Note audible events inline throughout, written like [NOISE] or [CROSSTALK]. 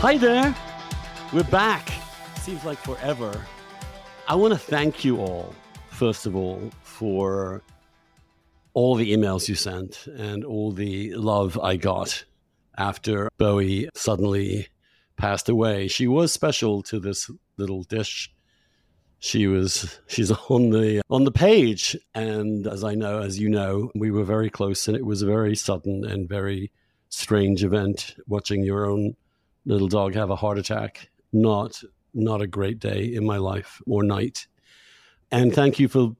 Hi there. We're back. Seems like forever. I want to thank you all, first of all, for all the emails you sent and all the love I got after Bowie suddenly passed away. She was special to this little dish. She was she's [LAUGHS] on the on the page and as I know as you know we were very close and it was a very sudden and very strange event watching your own little dog have a heart attack. Not not a great day in my life or night. And thank you for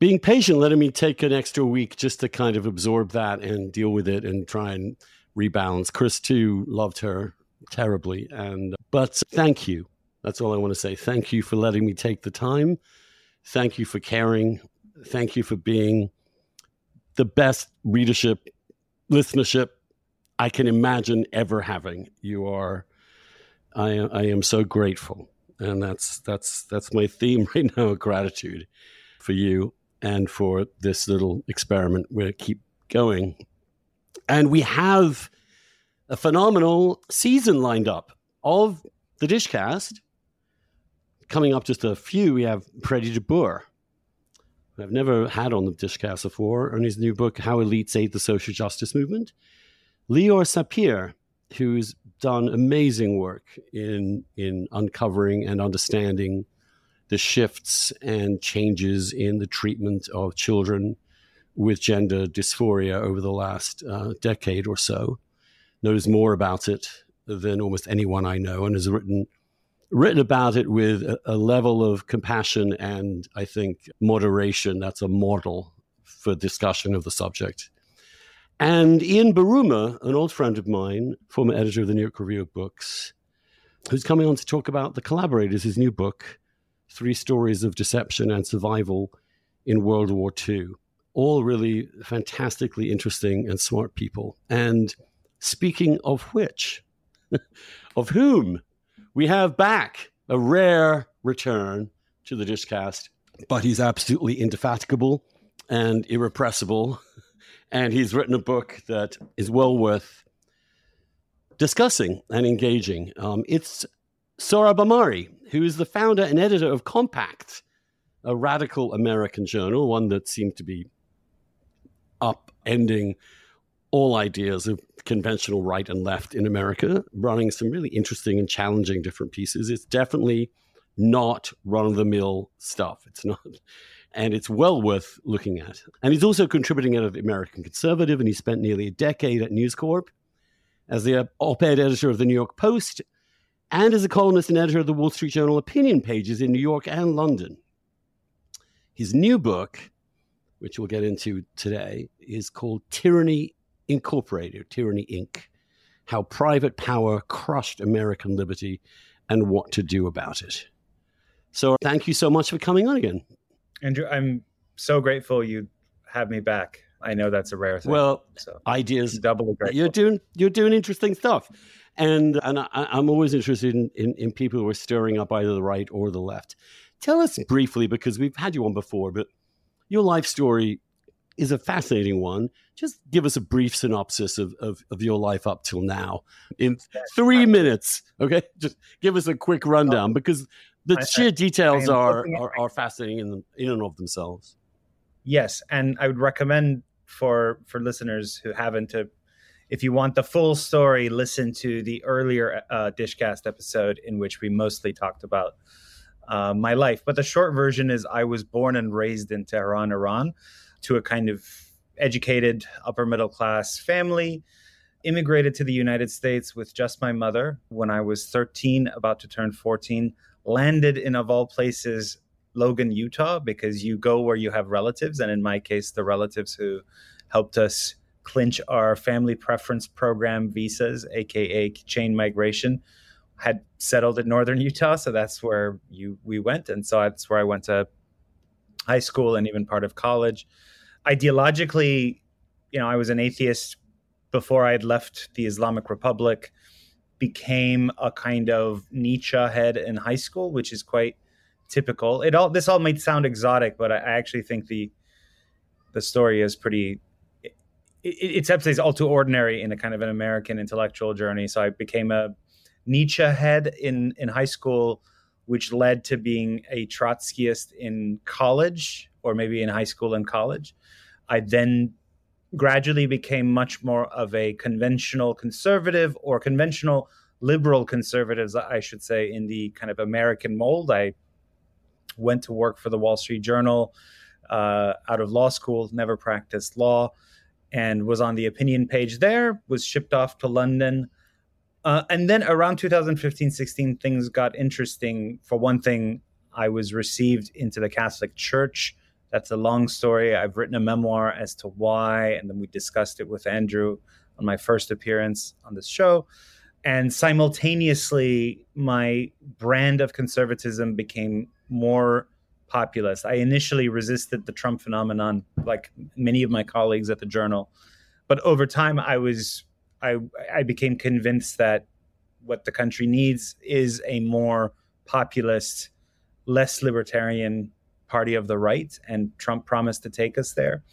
being patient, letting me take an extra week just to kind of absorb that and deal with it and try and rebalance. Chris too loved her terribly, and but thank you. That's all I want to say. Thank you for letting me take the time. Thank you for caring. Thank you for being the best readership, listenership I can imagine ever having. You are, I, I am so grateful, and that's that's that's my theme [LAUGHS] right now. Gratitude for you and for this little experiment. We'll keep going, and we have a phenomenal season lined up of the Dishcast. Coming up, just a few. We have Freddie de Boer. I've never had on the Dishcast before, and his new book, How Elites Ate the Social Justice Movement. Leor Sapir, who's done amazing work in in uncovering and understanding the shifts and changes in the treatment of children with gender dysphoria over the last uh, decade or so. Knows more about it than almost anyone I know, and has written written about it with a, a level of compassion and I think moderation that's a model for discussion of the subject. And Ian Buruma, an old friend of mine, former editor of the New York Review of Books, who's coming on to talk about The Collaborators, his new book, Three Stories of Deception and Survival in World War II. All really fantastically interesting and smart people. And speaking of which, [LAUGHS] of whom, we have back a rare return to the Dishcast, but he's absolutely indefatigable and irrepressible [LAUGHS] and he's written a book that is well worth discussing and engaging. Um, it's Sohrab Ahmari, who is the founder and editor of Compact, a radical American journal, one that seemed to be upending all ideas of conventional right and left in America, running some really interesting and challenging different pieces. It's definitely not run of the mill stuff. It's not and it's well worth looking at. And he's also contributing of the American Conservative, and he spent nearly a decade at News Corp as the op-ed editor of the New York Post and as a columnist and editor of the Wall Street Journal opinion pages in New York and London. His new book, which we'll get into today, is called Tyranny Incorporated, Tyranny Inc. How Private Power Crushed American Liberty and What to Do About It. So, thank you so much for coming on again. Andrew, I'm so grateful you have me back. I know that's a rare thing. Well, so ideas double grateful. You're doing you're doing interesting stuff, and and I, am always interested in, in, in people who are stirring up either the right or the left. Tell us briefly because we've had you on before, but your life story is a fascinating one. Just give us a brief synopsis of, of, of your life up till now in three minutes. Okay, just give us a quick rundown because the I, sheer details are, are, are fascinating in in and of themselves. Yes, and I would recommend for for listeners who haven't to, if you want the full story, listen to the earlier uh, Dishcast episode in which we mostly talked about uh, my life. But the short version is I was born and raised in Tehran, Iran, to a kind of educated upper middle class family. Immigrated to the United States with just my mother when I was 13, about to turn 14 landed in, of all places, Logan, Utah, because you go where you have relatives. And in my case, the relatives who helped us clinch our family preference program visas, AKA chain migration, had settled in northern Utah. So that's where you we went. And so that's where I went to high school and even part of college. Ideologically, you know, I was an atheist before I had left the Islamic Republic became a kind of Nietzsche head in high school, which is quite typical. It all this all might sound exotic, but I, I actually think the the story is pretty. It, it's it's all too ordinary in a kind of an American intellectual journey. So I became a Nietzsche head in in high school, which led to being a Trotskyist in college or maybe in high school and college. I then gradually became much more of a conventional conservative or conventional liberal conservatives, I should say, in the kind of American mold. I went to work for the Wall Street Journal uh, out of law school, never practiced law, and was on the opinion page there, was shipped off to London. Uh, and then around 2015 16, things got interesting. For one thing, I was received into the Catholic Church. That's a long story. I've written a memoir as to why, and then we discussed it with Andrew on my first appearance on this show. And simultaneously, my brand of conservatism became more populist. I initially resisted the Trump phenomenon, like many of my colleagues at the Journal, but over time, I was I I became convinced that what the country needs is a more populist, less libertarian party of the right, and Trump promised to take us there.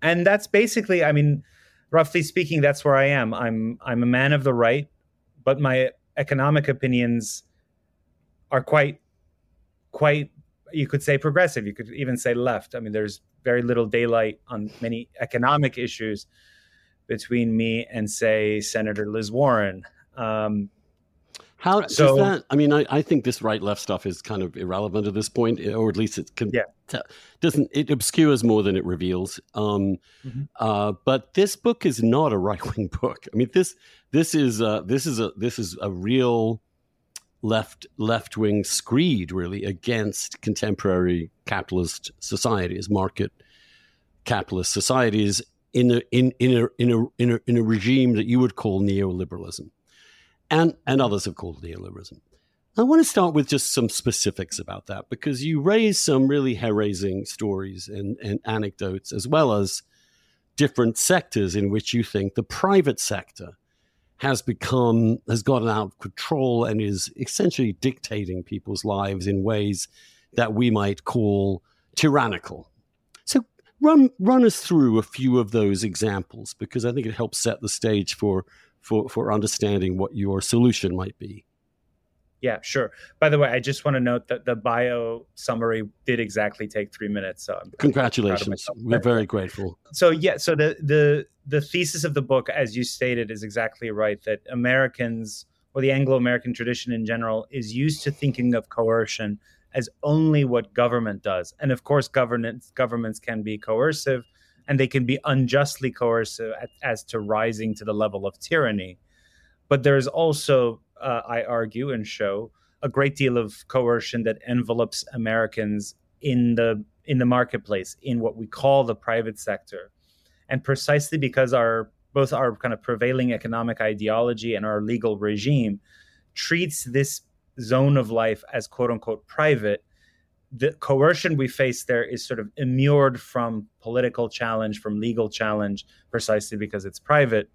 And that's basically, I mean, roughly speaking, that's where I am. I'm I'm a man of the right, but my economic opinions are quite quite you could say progressive you could even say left i mean there's very little daylight on many economic issues between me and say senator liz warren um, how so, does that? I mean, I, I think this right left stuff is kind of irrelevant at this point, or at least it can, yeah. T- doesn't it obscures more than it reveals. Um, mm-hmm. uh, but this book is not a [LAUGHS] right wing book. I mean this this is uh, this is a this is a real left left wing screed really against contemporary capitalist societies, market capitalist societies in a in in a in a in a, in a regime that you would call neoliberalism, and and others have called neoliberalism. I want to start with just some specifics about that because you raise some really hair raising stories and, and anecdotes as well as different sectors in which you think the private sector has become has gotten out of control and is essentially dictating people's lives in ways that we might call tyrannical. So run run us through a few of those examples because I think it helps set the stage for for for understanding what your solution might be. Yeah, sure. By the way, I just want to note that the bio summary did exactly take three minutes. So I'm congratulations. We're very grateful. So yeah, so the the the thesis of the book, as you stated, is exactly right. That Americans or the Anglo-American tradition in general is used to thinking of coercion as only what government does, and of course, governance governments can be coercive, and they can be unjustly coercive as to rising to the level of tyranny. But there's also uh, I argue and show, a great deal of coercion that envelopes Americans in the in the marketplace, in what we call the private sector, and precisely because our both our kind of prevailing economic ideology and our legal regime treats this zone of life as quote unquote private the coercion we face there is sort of immured from political challenge from legal challenge precisely because it's private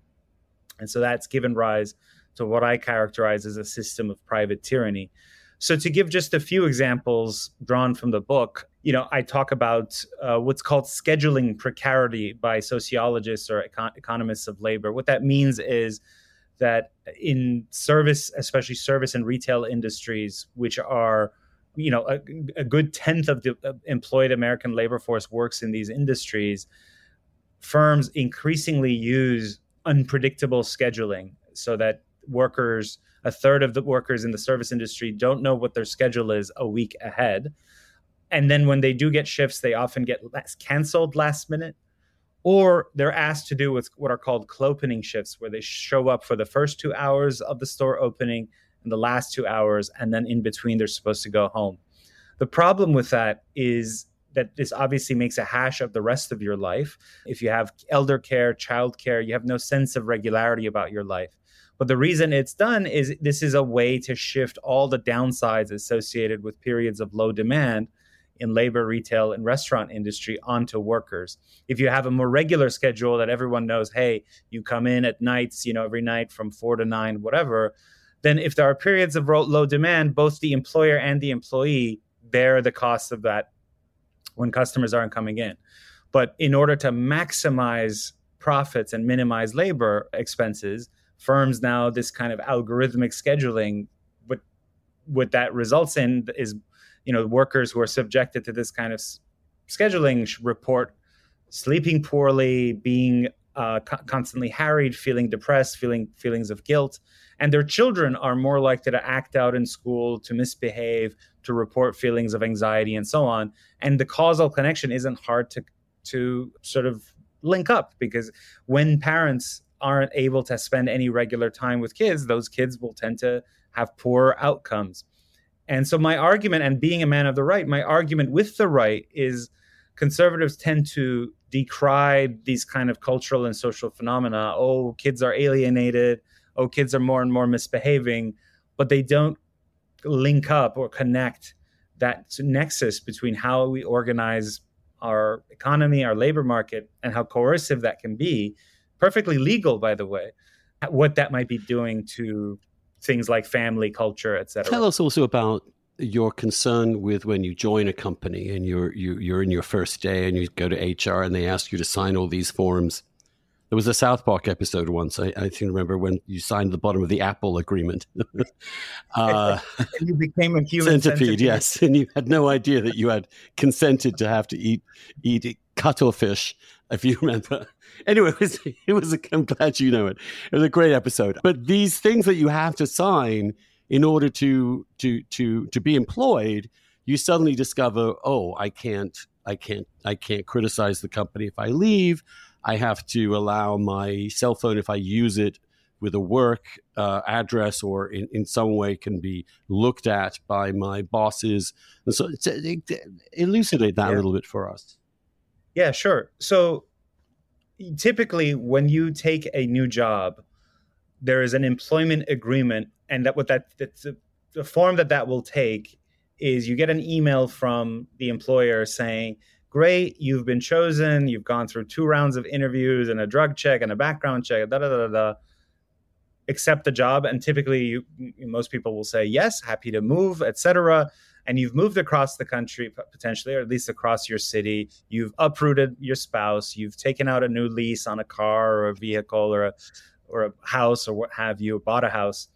and so that's given rise to what I characterize as a system of private tyranny. So, to give just a few examples drawn from the book, you know, I talk about uh, what's called scheduling precarity by sociologists or econ- economists of labor. What that means is that in service, especially service and retail industries, which are you know a, a good tenth of the uh, employed American labor force works in these industries. Firms increasingly use unpredictable scheduling so that workers, a third of the workers in the service industry don't know what their schedule is a week ahead. And then when they do get shifts, they often get less canceled last minute, or they're asked to do what's, what are called clopening shifts, where they show up for the first two hours of the store opening the last two hours, and then in between they're supposed to go home. The problem with that is that this obviously makes a hash of the rest of your life. If you have elder care, child care, you have no sense of regularity about your life. But the reason it's done is this is a way to shift all the downsides associated with periods of low demand in labor, retail, and restaurant industry onto workers. If you have a more regular schedule that everyone knows, hey, you come in at nights, you know, every night from four to nine, whatever, then if there are periods of low demand, both the employer and the employee bear the cost of that when customers aren't coming in. But in order to maximize profits and minimize labor expenses, firms now this kind of algorithmic scheduling. But what that results in is, you know, workers who are subjected to this kind of scheduling report sleeping poorly, being uh, co- constantly harried, feeling depressed, feeling feelings of guilt, and their children are more likely to act out in school, to misbehave, to report feelings of anxiety, and so on. And the causal connection isn't hard to to sort of link up because when parents aren't able to spend any regular time with kids, those kids will tend to have poor outcomes. And so my argument, and being a man of the right, my argument with the right is conservatives tend to decry these kind of cultural and social phenomena. Oh, kids are alienated. Oh, kids are more and more misbehaving, but they don't link up or connect that nexus between how we organize our economy, our labor market, and how coercive that can be. Perfectly legal, by the way. What that might be doing to things like family culture, et cetera. Tell us also about your concern with when you join a company and you're you, you're in your first day and you go to HR and they ask you to sign all these forms. There was a South Park episode once. I, I think remember when you signed the bottom of the Apple agreement. [LAUGHS] uh, [LAUGHS] you became a human centipede, centipede, yes, [LAUGHS] and you had no idea that you had consented to have to eat eat cuttlefish, if you remember. Anyway, it was, it was a, I'm glad you know it. It was a great episode. But these things that you have to sign in order to to to to be employed, you suddenly discover, oh, I can't I can't I can't criticize the company if I leave. I have to allow my cell phone if I use it with a work uh, address or in, in some way can be looked at by my bosses. And so elucidate that yeah. a little bit for us. Yeah, sure. So typically when you take a new job, there is an employment agreement and that what that that's a, the form that that will take is you get an email from the employer saying great you've been chosen you've gone through two rounds of interviews and a drug check and a background check da da da da accept the job. And typically you, most people will say yes happy to move etc and you've moved across the country potentially or at least across your city. You've uprooted your spouse. You've taken out a new lease on a car or a vehicle or a or a house or what have you bought a house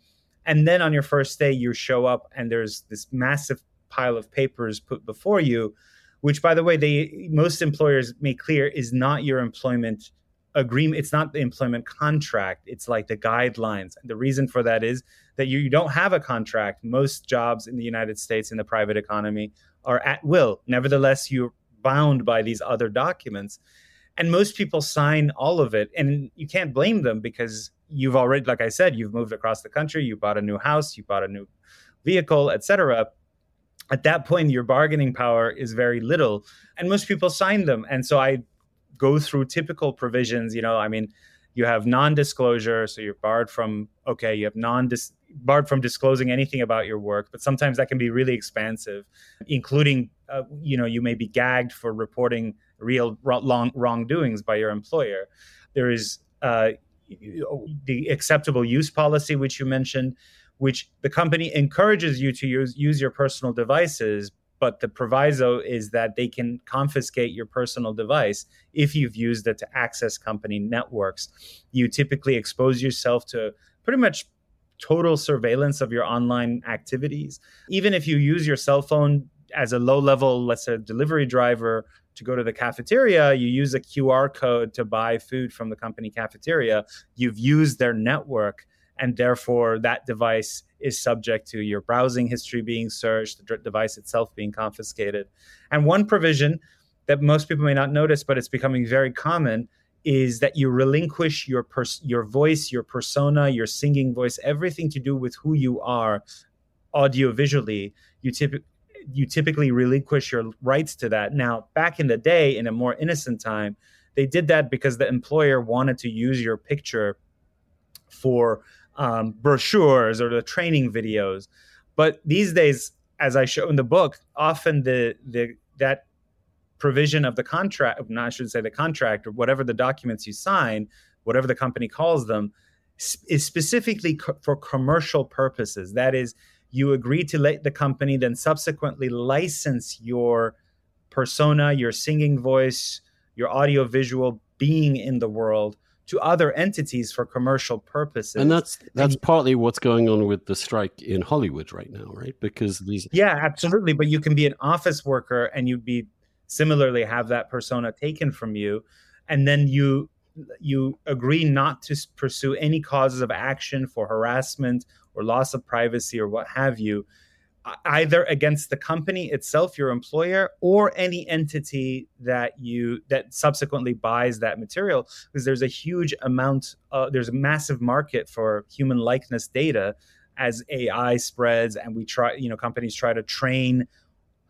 and then on your first day you show up and there's this massive pile of papers put before you which by the way they most employers make clear is not your employment agreement it's not the employment contract. It's like the guidelines. And the reason for that is that you, you don't have a contract. Most jobs in the united states in the private economy are at will. Nevertheless you're bound by these other documents and most people sign all of it and you can't blame them because you've already like i said you've moved across the country you bought a new house you bought a new vehicle etc at that point your bargaining power is very little and most people sign them. And so i go through typical provisions you know i mean you have non-disclosure so you're barred from okay you have non barred from disclosing anything about your work but sometimes that can be really expansive including uh, you know you may be gagged for reporting real wrong wrongdoings by your employer there is uh, the acceptable use policy, which you mentioned, which the company encourages you to use use your personal devices, but the proviso is that they can confiscate your personal device if you've used it to access company networks. You typically expose yourself to pretty much total surveillance of your online activities. Even if you use your cell phone as a low level, let's say, delivery driver to go to the cafeteria, you use a QR code to buy food from the company cafeteria. You've used their network, and therefore that device is subject to your browsing history being searched, the device itself being confiscated. And one provision that most people may not notice, but it's becoming very common, is that you relinquish your pers- your voice, your persona, your singing voice, everything to do with who you are audio visually. You typically you typically relinquish your rights to that. Now, back in the day, in a more innocent time, they did that because the employer wanted to use your picture for um, brochures or the training videos. But these days, as I show in the book, often the the that provision of the contract, no, I shouldn't say the contract or whatever the documents you sign, whatever the company calls them, is specifically co- for commercial purposes. That is, you agree to let the company then subsequently license your persona, your singing voice, your audio visual being in the world to other entities for commercial purposes. And that's that's and, partly what's going on with the strike in Hollywood right now, right? Because these Yeah, absolutely, but you can be an office worker and you'd be similarly have that persona taken from you and then you you agree not to pursue any causes of action for harassment or loss of privacy or what have you either against the company itself your employer or any entity that you that subsequently buys that material because there's a huge amount uh, there's a massive market for human likeness data as ai spreads and we try you know companies try to train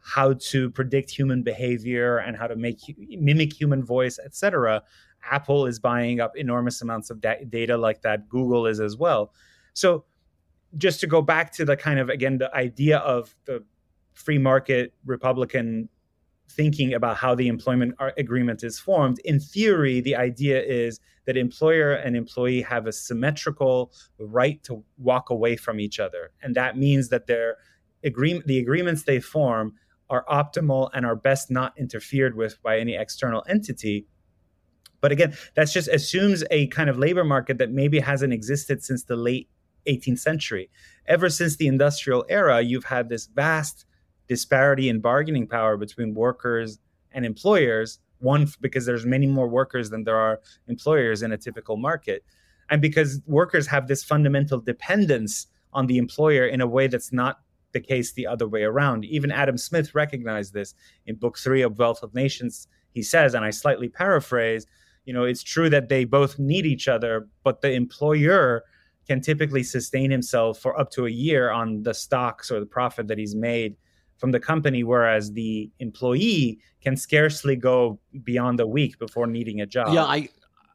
how to predict human behavior and how to make mimic human voice etc apple is buying up enormous amounts of da- data like that google is as well. So just to go back to the kind of again the idea of the free market republican thinking about how the employment agreement is formed in theory the idea is that employer and employee have a symmetrical right to walk away from each other. And that means that their agreement the agreements they form are optimal and are best not interfered with by any external entity but again that just assumes a kind of labor market that maybe hasn't existed since the late 18th century. Ever since the industrial era, you've had this vast disparity in bargaining power between workers and employers. One, because there's many more workers than there are employers in a typical market. And because workers have this fundamental dependence on the employer in a way that's not the case the other way around. Even Adam Smith recognized this in book three of Wealth of Nations. He says, and I slightly paraphrase, you know, it's true that they both need each other, but the employer can typically sustain himself for up to a year on the stocks or the profit that he's made from the company, whereas the employee can scarcely go beyond a week before needing a job. Yeah, I,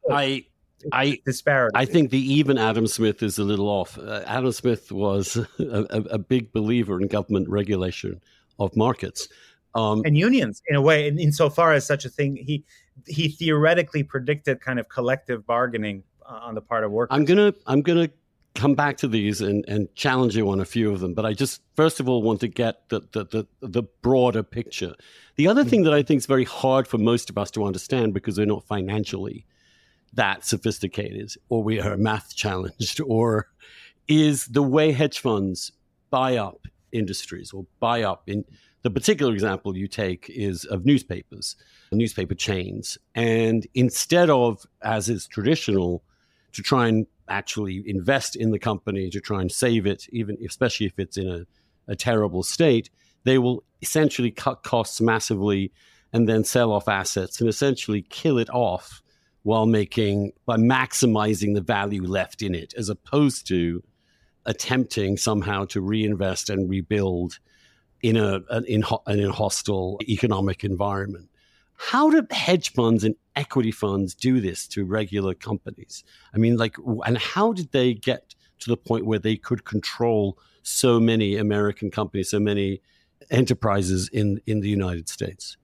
I, I disparity. I think the even Adam Smith is a little off. Uh, Adam Smith was [LAUGHS] a, a, big believer in government regulation of markets um, and unions, in a way. In, insofar as such a thing, he he theoretically predicted kind of collective bargaining uh, on the part of workers. I'm gonna I'm gonna come back to these and, and challenge you on a few of them. But I just first of all want to get the the the, the broader picture. The other thing that I think is very hard for most of us to understand because they're not financially that sophisticated, or we are math [LAUGHS] challenged, or is the way hedge funds buy up industries or buy up in the particular example you take is of newspapers, newspaper chains. And instead of, as is traditional, to try and actually invest in the company to try and save it, even especially if it's in a, a terrible state, they will essentially cut costs massively and then sell off assets and essentially kill it off while making by maximizing the value left in it as opposed to attempting somehow to reinvest and rebuild in a an in a hostile economic environment how do hedge funds and equity funds do this to regular companies? I mean, like, and how did they get to the point where they could control so many American companies, so many enterprises in, in the United States?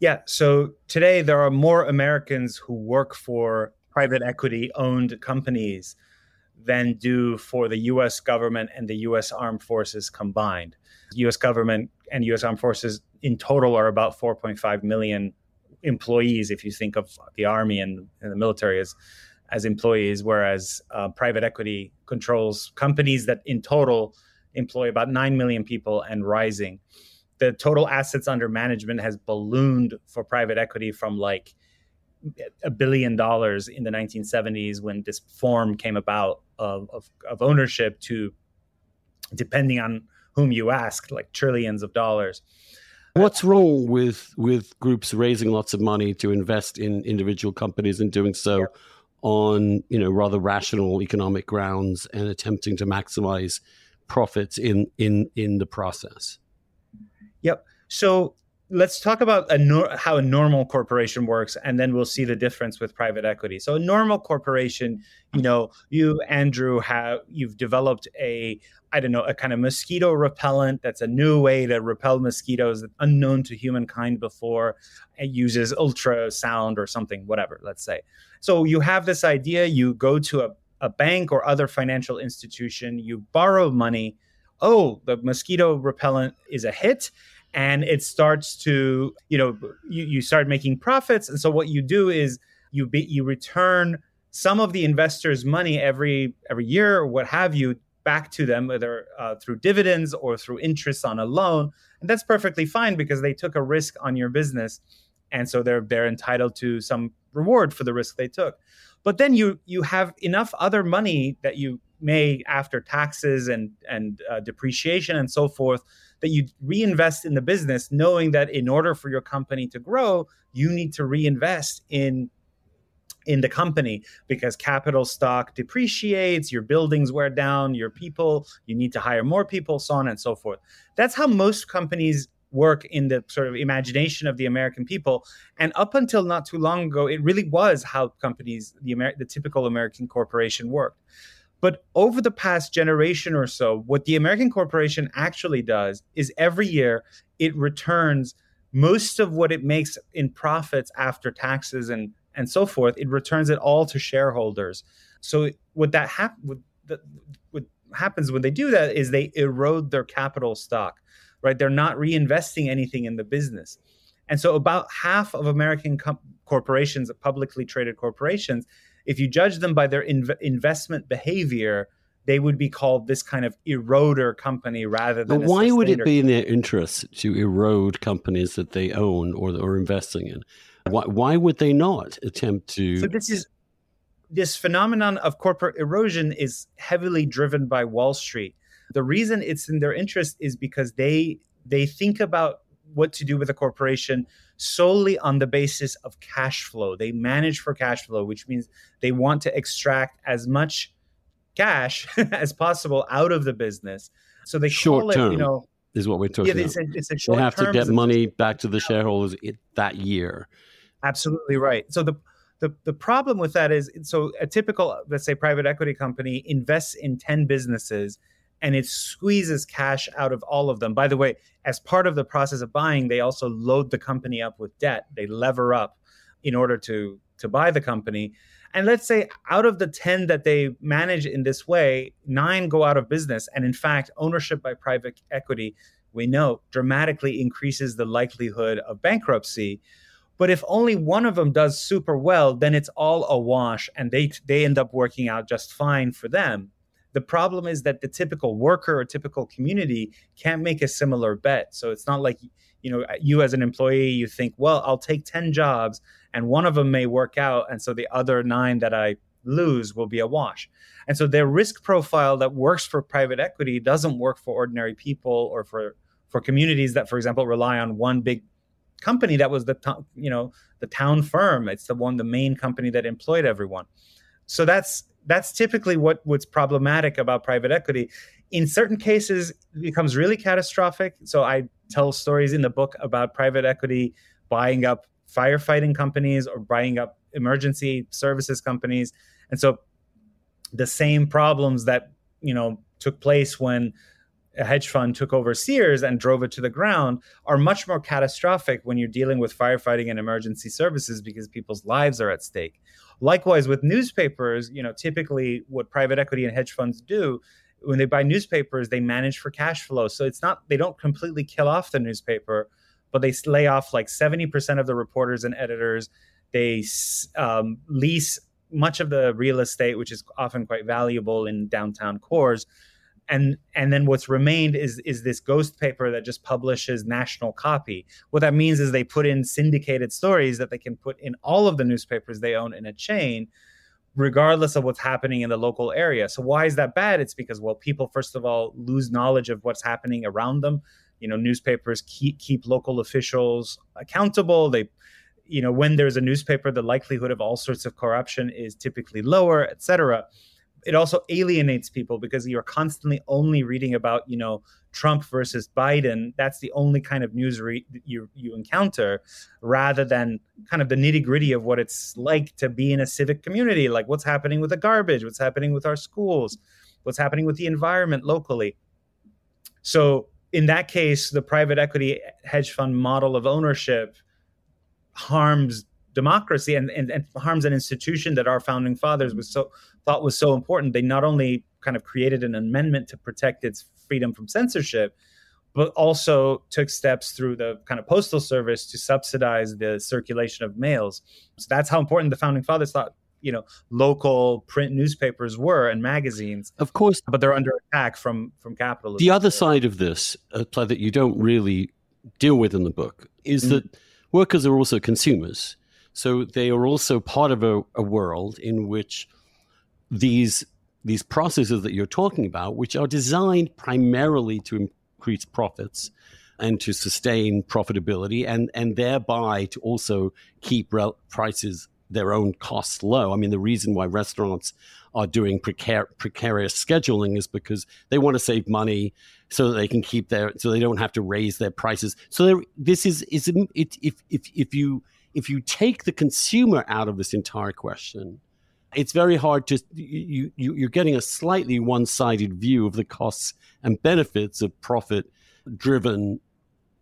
Yeah. So today there are more Americans who work for private equity owned companies than do for the US government and the US armed forces combined. US government and US armed forces in total are about 4.5 million employees if you think of the army and, and the military as as employees whereas uh, private equity controls companies that in total employ about 9 million people and rising the total assets under management has ballooned for private equity from like a billion dollars in the 1970s when this form came about of, of, of ownership to depending on whom you ask like trillions of dollars What's wrong with with groups raising lots of money to invest in individual companies and doing so yeah. on you know rather rational economic grounds and attempting to maximize profits in in in the process? Yep. So let's talk about a nor- how a normal corporation works and then we'll see the difference with private equity. So a normal corporation you know you andrew have you've developed a i don't know a kind of mosquito repellent that's a new way to repel mosquitoes unknown to humankind before. It uses ultrasound or something whatever let's say. So you have this idea you go to a, a bank or other financial institution you borrow money. Oh the mosquito repellent is a hit and it starts to you know you, you start making profits. And so what you do is you be, you return some of the investors' money every every year or what have you back to them, whether uh, through dividends or through interest on a loan, and that's perfectly fine because they took a risk on your business, and so they're they're entitled to some reward for the risk they took. But then you you have enough other money that you may after taxes and and uh, depreciation and so forth that you reinvest in the business knowing that in order for your company to grow you need to reinvest in in the company because capital stock depreciates, your buildings wear down, your people, you need to hire more people, so on and so forth. That's how most companies work in the sort of imagination of the American people. And up until not too long ago, it really was how companies, the, Amer- the typical American corporation worked. But over the past generation or so, what the American corporation actually does is every year it returns most of what it makes in profits after taxes and and so forth, it returns it all to shareholders. So what that hap- what, what happens when they do that is they erode their capital stock, right? They're not reinvesting anything in the business. And so about half of American com- corporations, publicly traded corporations, if you judge them by their inv- investment behavior, they would be called this kind of eroder company rather than. But why would it be in their interest to erode companies that they own or are investing in? Why, why would they not attempt to? So this is this phenomenon of corporate erosion is heavily driven by Wall Street. The reason it's in their interest is because they they think about what to do with a corporation solely on the basis of cash flow. They manage for cash flow, which means they want to extract as much cash [LAUGHS] as possible out of the business. So they short call term, it, you know, is what we're talking yeah, it's about. A, it's a short they have to get money back to the shareholders that year. Absolutely right. So the the, the problem with that is so a typical let's say private equity company invests in 10 businesses and it squeezes cash out of all of them. By the way as part of the process of buying they also load the company up with debt. They lever up in order to to buy the company. And let's say out of the 10 that they manage in this way nine go out of business. And in fact ownership by private equity we know dramatically increases the likelihood of bankruptcy. But if only one of them does super well, then it's all a wash and they they end up working out just fine for them. The problem is that the typical worker or typical community can't make a similar bet. So it's not like you know you as an employee you think, well, I'll take 10 jobs and one of them may work out and so the other 9 that I lose will be a wash. And so their risk profile that works for private equity doesn't work for ordinary people or for for communities that for example rely on one big company that was the you know the town firm it's the one the main company that employed everyone so that's that's typically what what's problematic about private equity. In certain cases it becomes really catastrophic. So i tell stories in the book about private equity buying up firefighting companies or buying up emergency services companies. And so the same problems that you know took place when a hedge fund took over Sears and drove it to the ground are much more catastrophic when you're dealing with firefighting and emergency services because people's lives are at stake. Likewise with newspapers, you know, typically what private equity and hedge funds do when they buy newspapers, they manage for cash flow. So it's not they don't completely kill off the newspaper, but they lay off like 70% of the reporters and editors. They um, lease much of the real estate, which is often quite valuable in downtown cores and and then what's remained is is this ghost paper that just publishes national copy. What that means is they put in syndicated stories that they can put in all of the newspapers they own in a chain regardless of what's happening in the local area. So why is that bad? It's because well people first of all lose knowledge of what's happening around them. You know newspapers keep keep local officials accountable. They you know when there's a newspaper the likelihood of all sorts of corruption is typically lower et cetera it also alienates people because you're constantly only reading about you know Trump versus Biden. That's the only kind of news re- you you encounter, rather than kind of the nitty gritty of what it's like to be in a civic community, like what's happening with the garbage, what's happening with our schools, what's happening with the environment locally. So in that case, the private equity hedge fund model of ownership harms democracy and, and, and harms an institution that our founding fathers was so thought was so important. They not only kind of created an amendment to protect its freedom from censorship, but also took steps through the kind of postal service to subsidize the circulation of mails. So that's how important the founding fathers thought you know local print newspapers were and magazines of course but they're under attack from from capitalism the other side of this uh, that you don't really deal with in the book is mm-hmm. that workers are also consumers so they are also part of a, a world in which these these processes that you're talking about which are designed primarily to increase profits and to sustain profitability and and thereby to also keep rel- prices their own costs low. I mean, the reason why restaurants are doing precar- precarious scheduling is because they want to save money so that they can keep their so they don't have to raise their prices. So this is is it, if if if you if you take the consumer out of this entire question, it's very hard to you, you you're getting a slightly one-sided view of the costs and benefits of profit driven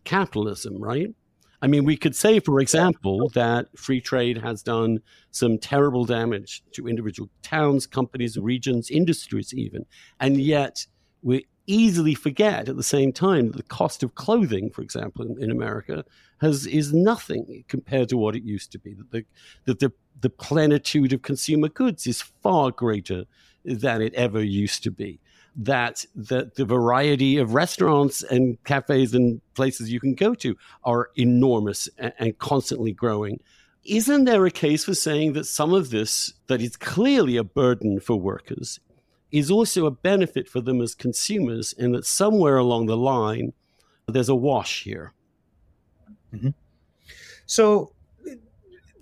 capitalism, right? I mean, we could say, for example, that free trade has done some terrible damage to individual towns, companies, regions, industries, even. And yet, we easily forget at the same time that the cost of clothing, for example, in, in America, has is nothing compared to what it used to be. That the, that the, the plenitude of consumer goods is far greater than it ever used to be that the, the variety of restaurants and cafes and places you can go to are enormous and, and constantly growing. Isn't there a case for saying that some of this, that is clearly a burden for workers, is also a benefit for them as consumers, and that somewhere along the line, there's a wash here? Mm-hmm. So,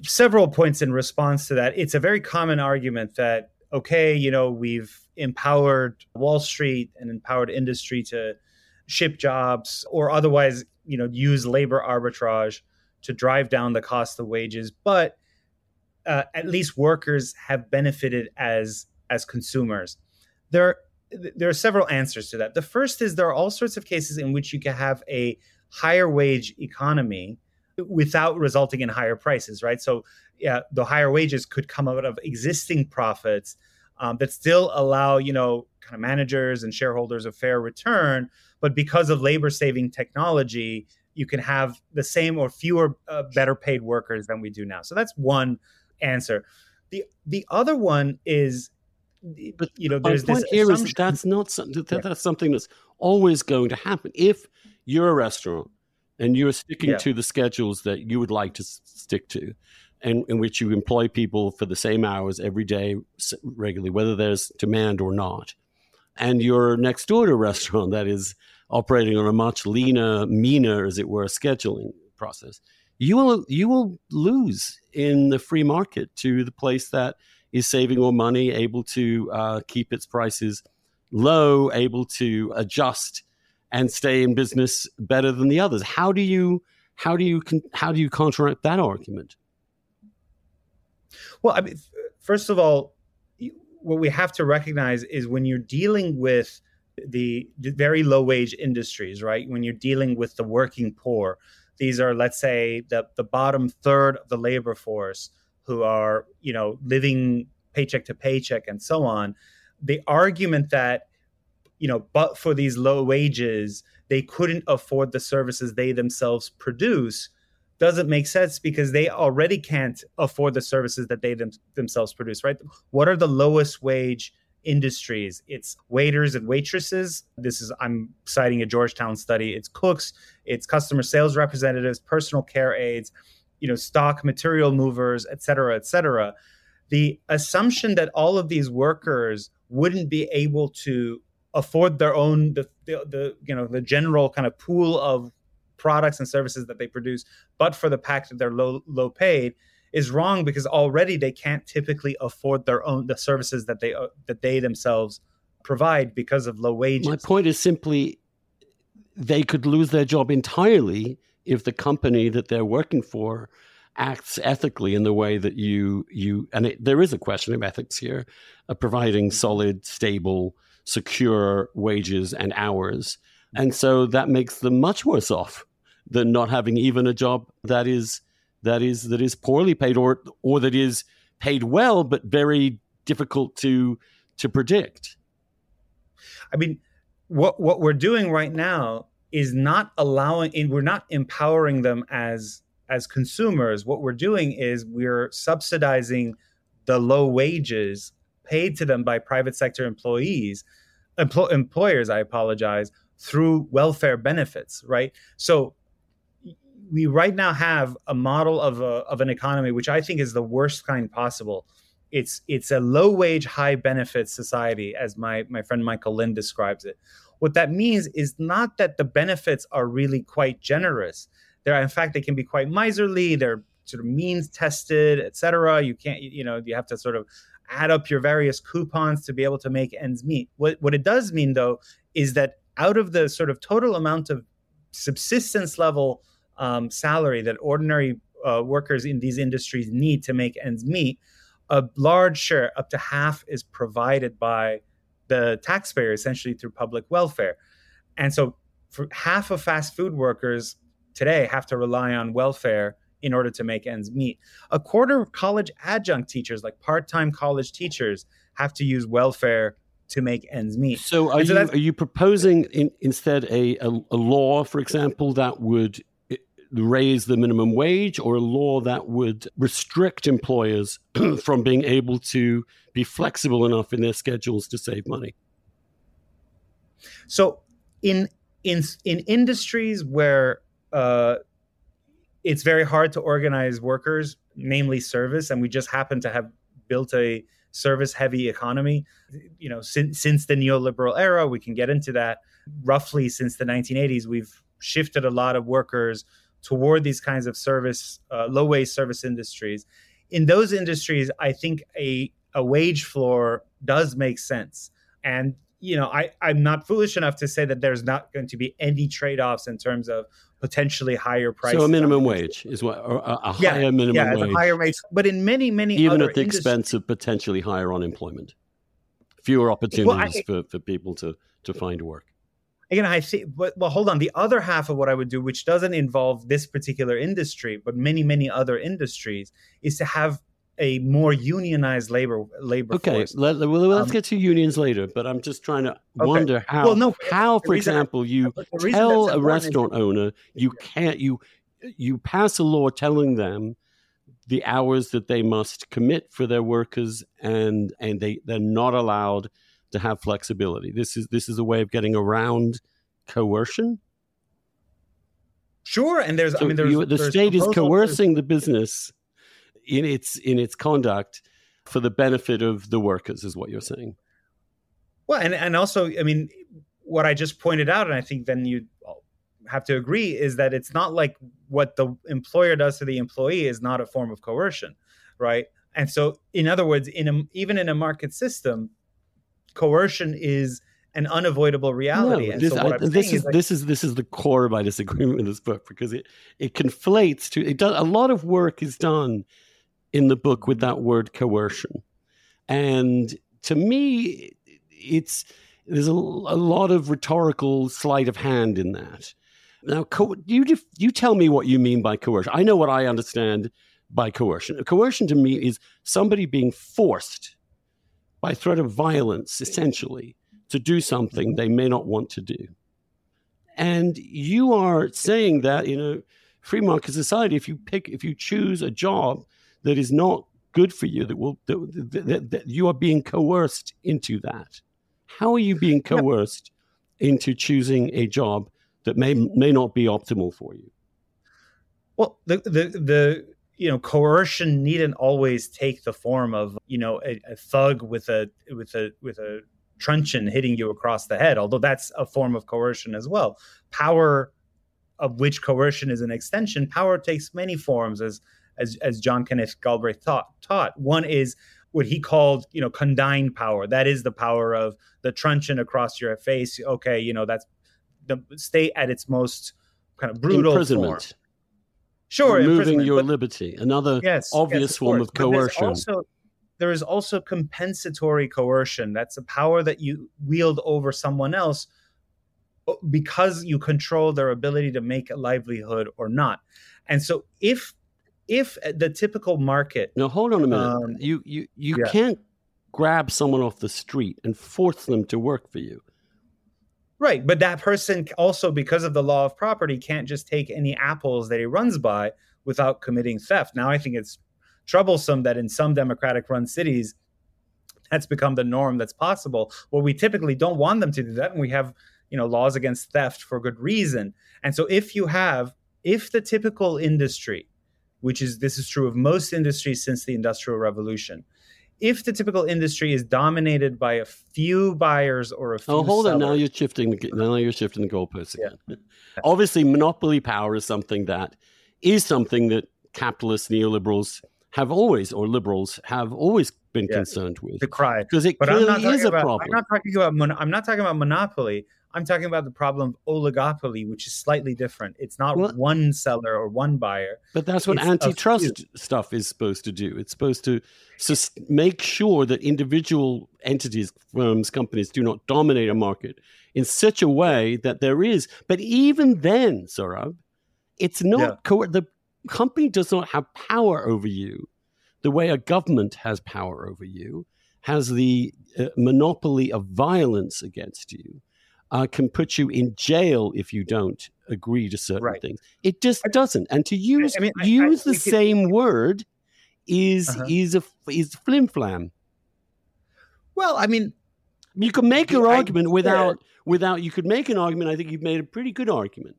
several points in response to that. It's a very common argument that, okay, you know, we've empowered Wall Street and empowered industry to ship jobs or otherwise, you know, use labor arbitrage to drive down the cost of wages. But uh, at least workers have benefited as as consumers. There there are several answers to that. The first is there are all sorts of cases in which you can have a higher wage economy without resulting in higher prices, right? So, yeah, the higher wages could come out of existing profits um, that still allow you know kind of managers and shareholders a fair return. But because of labor saving technology you can have the same or fewer uh, better paid workers than we do now. So that's one answer. The the other one is but you know there's point this here is that's not something that, that's something that's always going to happen. If you're a restaurant and you're sticking yeah. to the schedules that you would like to stick to in, in which you employ people for the same hours every day regularly, whether there's demand or not. And your next door to restaurant that is operating on a much leaner, meaner, as it were, scheduling process, you will you will lose in the free market to the place that is saving more money, able to uh, keep its prices low, able to adjust and stay in business better than the others. How do you how do you how do you counteract that argument? Well, I mean, first of all, what we have to recognize is when you're dealing with the, very low wage industries, right? When you're dealing with the working poor, these are, let's say, the, the bottom third of the labor force who are, you know, living paycheck to paycheck and so on. The argument that, you know, but for these low wages, they couldn't afford the services they themselves produce doesn't make sense because they already can't afford the services that they them, themselves produce, right? What are the lowest wage industries? It's waiters and waitresses. This is, I'm citing a Georgetown study. It's cooks, it's customer sales representatives, personal care aides, you know, stock material movers, et cetera, et cetera. The assumption that all of these workers wouldn't be able to afford their own the, the, the you know the general kind of pool of products and services that they produce, but for the fact that they're low low paid, is wrong because already they can't typically afford their own the services that they uh, that they themselves provide because of low wages. My point is simply they could lose their job entirely if the company that they're working for acts ethically in the way that you you and it, there is a question of ethics here of providing solid stable secure wages and hours. And so that makes them much worse off than not having even a job that is that is that is poorly paid or or that is paid well but very difficult to to predict. I mean, what what we're doing right now is not allowing and we're not empowering them as as consumers. What we're doing is we're subsidizing the low wages paid to them by private sector employees empl- employers i apologize through welfare benefits right so we right now have a model of a, of an economy which i think is the worst kind possible it's it's a low wage high benefit society as my my friend michael lind describes it what that means is not that the benefits are really quite generous. They're in fact they can be quite miserly. They're sort of means tested, etc. You can't you know you have to sort of add up your various coupons to be able to make ends meet. What what it does mean though is that out of the sort of total amount of subsistence level um, salary that ordinary uh, workers in these industries need to make ends meet, a large share, up to half, is provided by the taxpayer essentially through public welfare. And so half of fast food workers today have to rely on welfare in order to make ends meet. A quarter of college adjunct teachers, like part-time college teachers, have to use welfare to make ends meet. So, are so you are you proposing in, instead a, a, a law, for example, that would raise the minimum wage or a law that would restrict employers [CLEARS THROAT] from being able to be flexible enough in their schedules to save money? So in in in industries where uh, it's very hard to organize workers, namely service, and we just happen to have built a service heavy economy. You know, since since the neoliberal era, we can get into that. Roughly since the 1980s, we've shifted a lot of workers toward these kinds of service, uh, low wage service industries. In those industries, I think a, a wage floor does make sense. And you know, I, I'm not foolish enough to say that there's not going to be any trade-offs in terms of potentially higher prices. So a minimum wage is what a, a yeah, higher minimum yeah, wage. higher wage. But in many, many even at the expense of potentially higher unemployment, fewer opportunities well, I, for, for people to to find work again, I see, but well, hold on. The other half of what I would do, which doesn't involve this particular industry, but many, many other industries, is to have a more unionized labor labor okay, force. Let, well, let's um, get to unions later. But I'm just trying to okay. wonder how. Well, no, how, for example, you tell a restaurant owner you can't you you pass a law telling them the hours that they must commit for their workers, and and they they're not allowed to have flexibility. This is this is a way of getting around coercion. Sure, and there's so I mean there's, you, the there's state is coercing the business in its in its conduct for the benefit of the workers, is what you're saying. Well, and and also, I mean, what I just pointed out, and I think then you have to agree, is that it's not like what the employer does to the employee is not a form of coercion, right? And so, in other words, in a, even in a market system, coercion is an unavoidable reality. No, this, so I, this is, like, this is this is the core of my disagreement in this book because it it conflates to it does a lot of work is done in the book with mm-hmm. that word coercion, and to me, it's there's a, a lot of rhetorical sleight of hand in that. Now, co- you you tell me what you mean by coercion. I know what I understand by coercion. Coercion to me is somebody being forced by threat of violence, essentially, to do something they may not want to do. And you are saying that in a free market society, if you pick, if you choose a job that is not good for you, that will that, that, that you are being coerced into that. How are you being coerced into choosing a job that may may not be optimal for you? Well, the the the you know coercion needn't always take the form of you know a, a, thug with a with a with a truncheon hitting you across the head although that's a form of coercion as well power of which coercion is an extension power takes many forms as as as john kenneth galbraith taught taught. One is what he called you know condign power. That is the power of the truncheon across your face. Okay you know that's the state at its most kind of brutal form. Sure removing your but, liberty. Another yes, obvious yes, of form of coercion. also, there is also compensatory coercion. That's a power that you wield over someone else because you control their ability to make a livelihood or not. And so if if the typical market now hold on a minute um, you you you yeah. can't grab someone off the street and force them to work for you Right, but that person also, because of the law of property, can't just take any apples that he runs by without committing theft. Now, I think it's troublesome that in some democratic run cities, that's become the norm that's possible. Well, we typically don't want them to do that, and we have you know laws against theft for good reason. And so, if you have, if the typical industry, which is this is true of most industries since the Industrial Revolution, if the typical industry is dominated by a few buyers or a oh, few oh hold sellers, on. Now you're shifting the, now you're shifting the goalposts again. Yeah. [LAUGHS] obviously monopoly power is something that is something that capitalists neoliberals have always or liberals have always been yeah. concerned with the cry. because it but clearly is a problem i'm not talking about mon- i'm not talking about monopoly I'm talking about the problem of oligopoly, which is slightly different. It's not well, one seller or one buyer. But that's what antitrust stuff is supposed to do. It's supposed to sus- make sure that individual entities, firms, companies do not dominate a market in such a way that there is. But even then, Sohrab, it's not yeah. co- the company does not have power over you the way a government has power over you, has the uh, monopoly of violence against you uh, can put you in jail if you don't agree to certain right. things. It just doesn't. And to use I mean, use I, I, the same it, word is uh-huh. is a is flim flam. Well, I mean, you can make your argument without without. You could make an argument. I think you've made a pretty good argument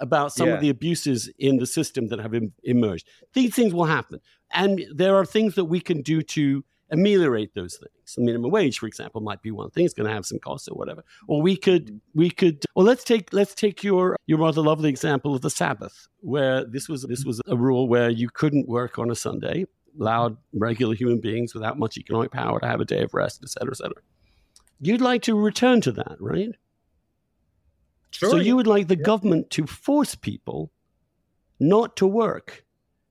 about some yeah. of the abuses in the system that have Im- emerged. These things will happen, and there are things that we can do to ameliorate those things. The minimum wage, for example, might be one thing. It's going to have some costs or whatever. Or we could we could well let's take let's take your your rather lovely example of the Sabbath, where this was this was a rule where you couldn't work on a Sunday, allowed regular human beings without much economic power to have a day of rest, et cetera, et cetera. You'd like to return to that, right? Sure. So you would like the yeah. government to force people not to work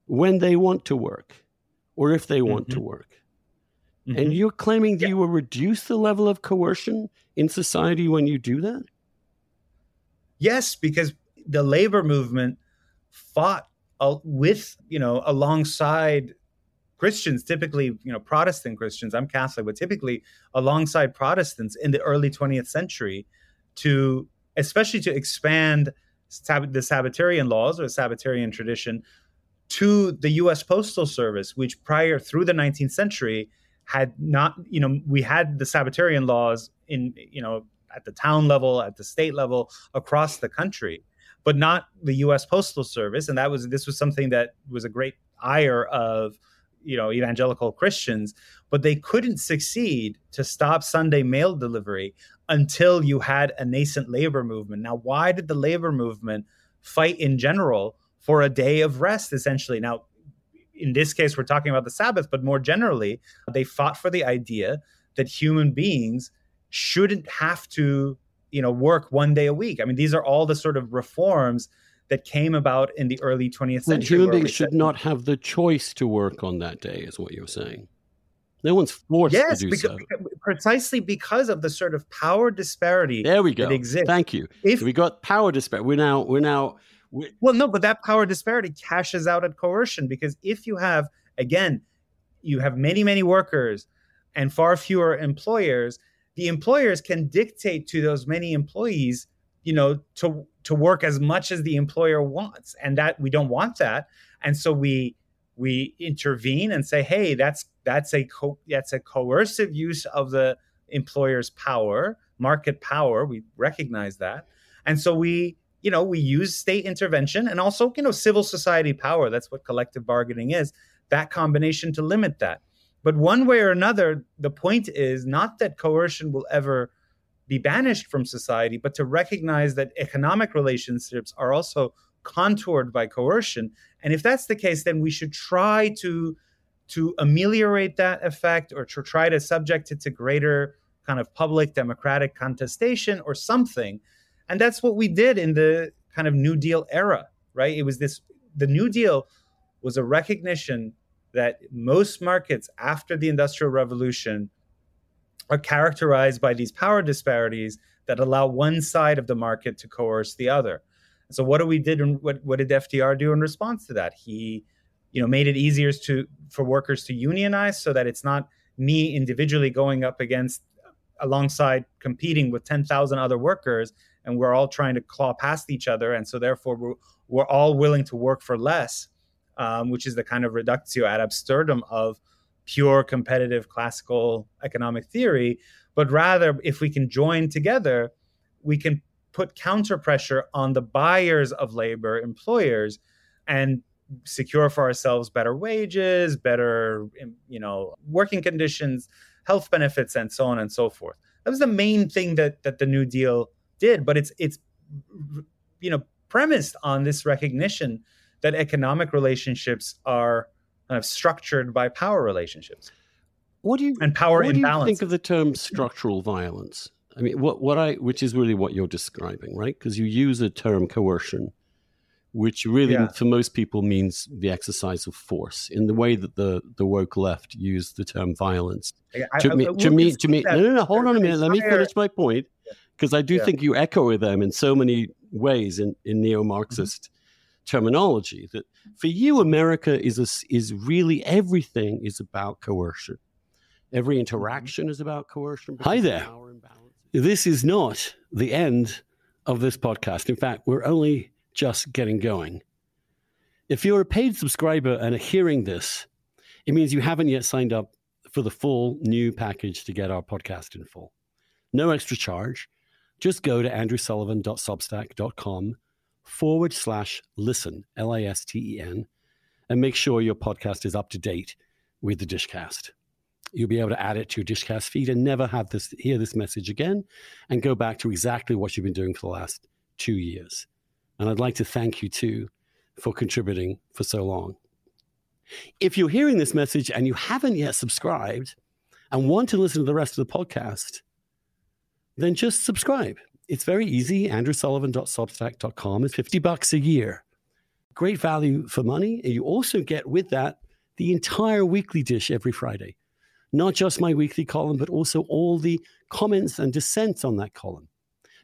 when they want to work or if they want mm-hmm. to work. Mm-hmm. And you're claiming that yeah. you will reduce the level of coercion in society when you do that? Yes, because the labor movement fought with, you know, alongside Christians, typically, you know, Protestant Christians, I'm Catholic, but typically alongside Protestants in the early 20th century to, especially to expand the Sabbatarian laws or the Sabbatarian tradition to the US Postal Service, which prior through the 19th century had not, you know, we had the Sabbatarian laws in, you know, at the town level, at the state level, across the country, but not the U.S. Postal Service. And that was this was something that was a great ire of, you know, evangelical Christians. But they couldn't succeed to stop Sunday mail delivery until you had a nascent labor movement. Now, why did the labor movement fight in general for a day of rest? Essentially, now in this case, we're talking about the Sabbath, but more generally, they fought for the idea that human beings shouldn't have to, you know, work one day a week. I mean, these are all the sort of reforms that came about in the early 20th century. That human beings should said, not have the choice to work on that day, is what you're saying. No one's forced yes, to do because, so. precisely because of the sort of power disparity. There we go. That exists. Thank you. If we got power disparity, we're now we're now well, no, but that power disparity cashes out at coercion because if you have, again, you have many, many workers and far fewer employers, the employers can dictate to those many employees, you know, to to work as much as the employer wants, and that we don't want that, and so we we intervene and say, hey, that's that's a co- that's a coercive use of the employer's power, market power. We recognize that, and so we you know, we use state intervention and also, you know, civil society power. That's what collective bargaining is. That combination to limit that. But one way or another, the point is not that coercion will ever be banished from society, but to recognize that economic relationships are also contoured by coercion. And if that's the case, then we should try to to ameliorate that effect or to try to subject it to greater kind of public democratic contestation or something and that's what we did in the kind of New Deal era, right? It was this the New Deal was a recognition that most markets after the Industrial Revolution are characterized by these power disparities that allow one side of the market to coerce the other. So what do we did and what, what did FDR do in response to that? He, you know, made it easier to for workers to unionize so that it's not me individually going up against alongside competing with 10,000 other workers and we're all trying to claw past each other, and so therefore we're, we're all willing to work for less, um, which is the kind of reductio ad absurdum of pure competitive classical economic theory. But rather, if we can join together, we can put counter pressure on the buyers of labor, employers, and secure for ourselves better wages, better you know working conditions, health benefits, and so on and so forth. That was the main thing that that the New Deal did. But it's it's you know premised on this recognition that economic relationships are kind of structured by power relationships. What do you and power what imbalance? do you think of the term structural violence? I mean, what what I which is really what you're describing, right? Because you use a term coercion, which really Yeah. for most people means the exercise of force in the way that the the woke left use the term violence. I- To I- me, to me, to me. No, no, no. Hold on a minute. Let me finish my point, because I do Yeah. think you echo them in so many ways in in mm-hmm. neo-Marxist terminology. That for you, America is a is really everything is about coercion. Every mm-hmm. interaction is about coercion. Hi there. This is not the end of this podcast. In fact, we're only just getting going. If you're a paid subscriber and are hearing this, it means you haven't yet signed up for the full new package to get our podcast in full. No extra charge. Just go to andrewsullivan.substack.com forward slash listen, L I S T E N, and make sure your podcast is up to date with the Dishcast. You'll be able to add it to your Dishcast feed and never have this hear this message again and go back to exactly what you've been doing for the last two years. And I'd like to thank you too for contributing for so long. If you're hearing this message and you haven't yet subscribed and want to listen to the rest of the podcast, then just subscribe. It's very easy. AndrewSullivan.substack.com is 50 bucks a year. Great value for money. And you also get with that the entire weekly dish every Friday. Not just my weekly column, but also all the comments and dissents on that column.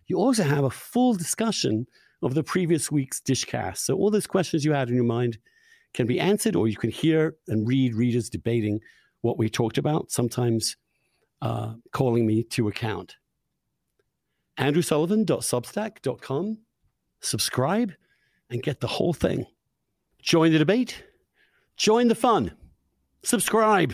You also have a full discussion of the previous week's dishcast. So all those questions you had in your mind can be answered, or you can hear and read readers debating what we talked about, sometimes uh, calling me to account. AndrewSullivan.substack.com. Subscribe and get the whole thing. Join the debate. Join the fun. Subscribe.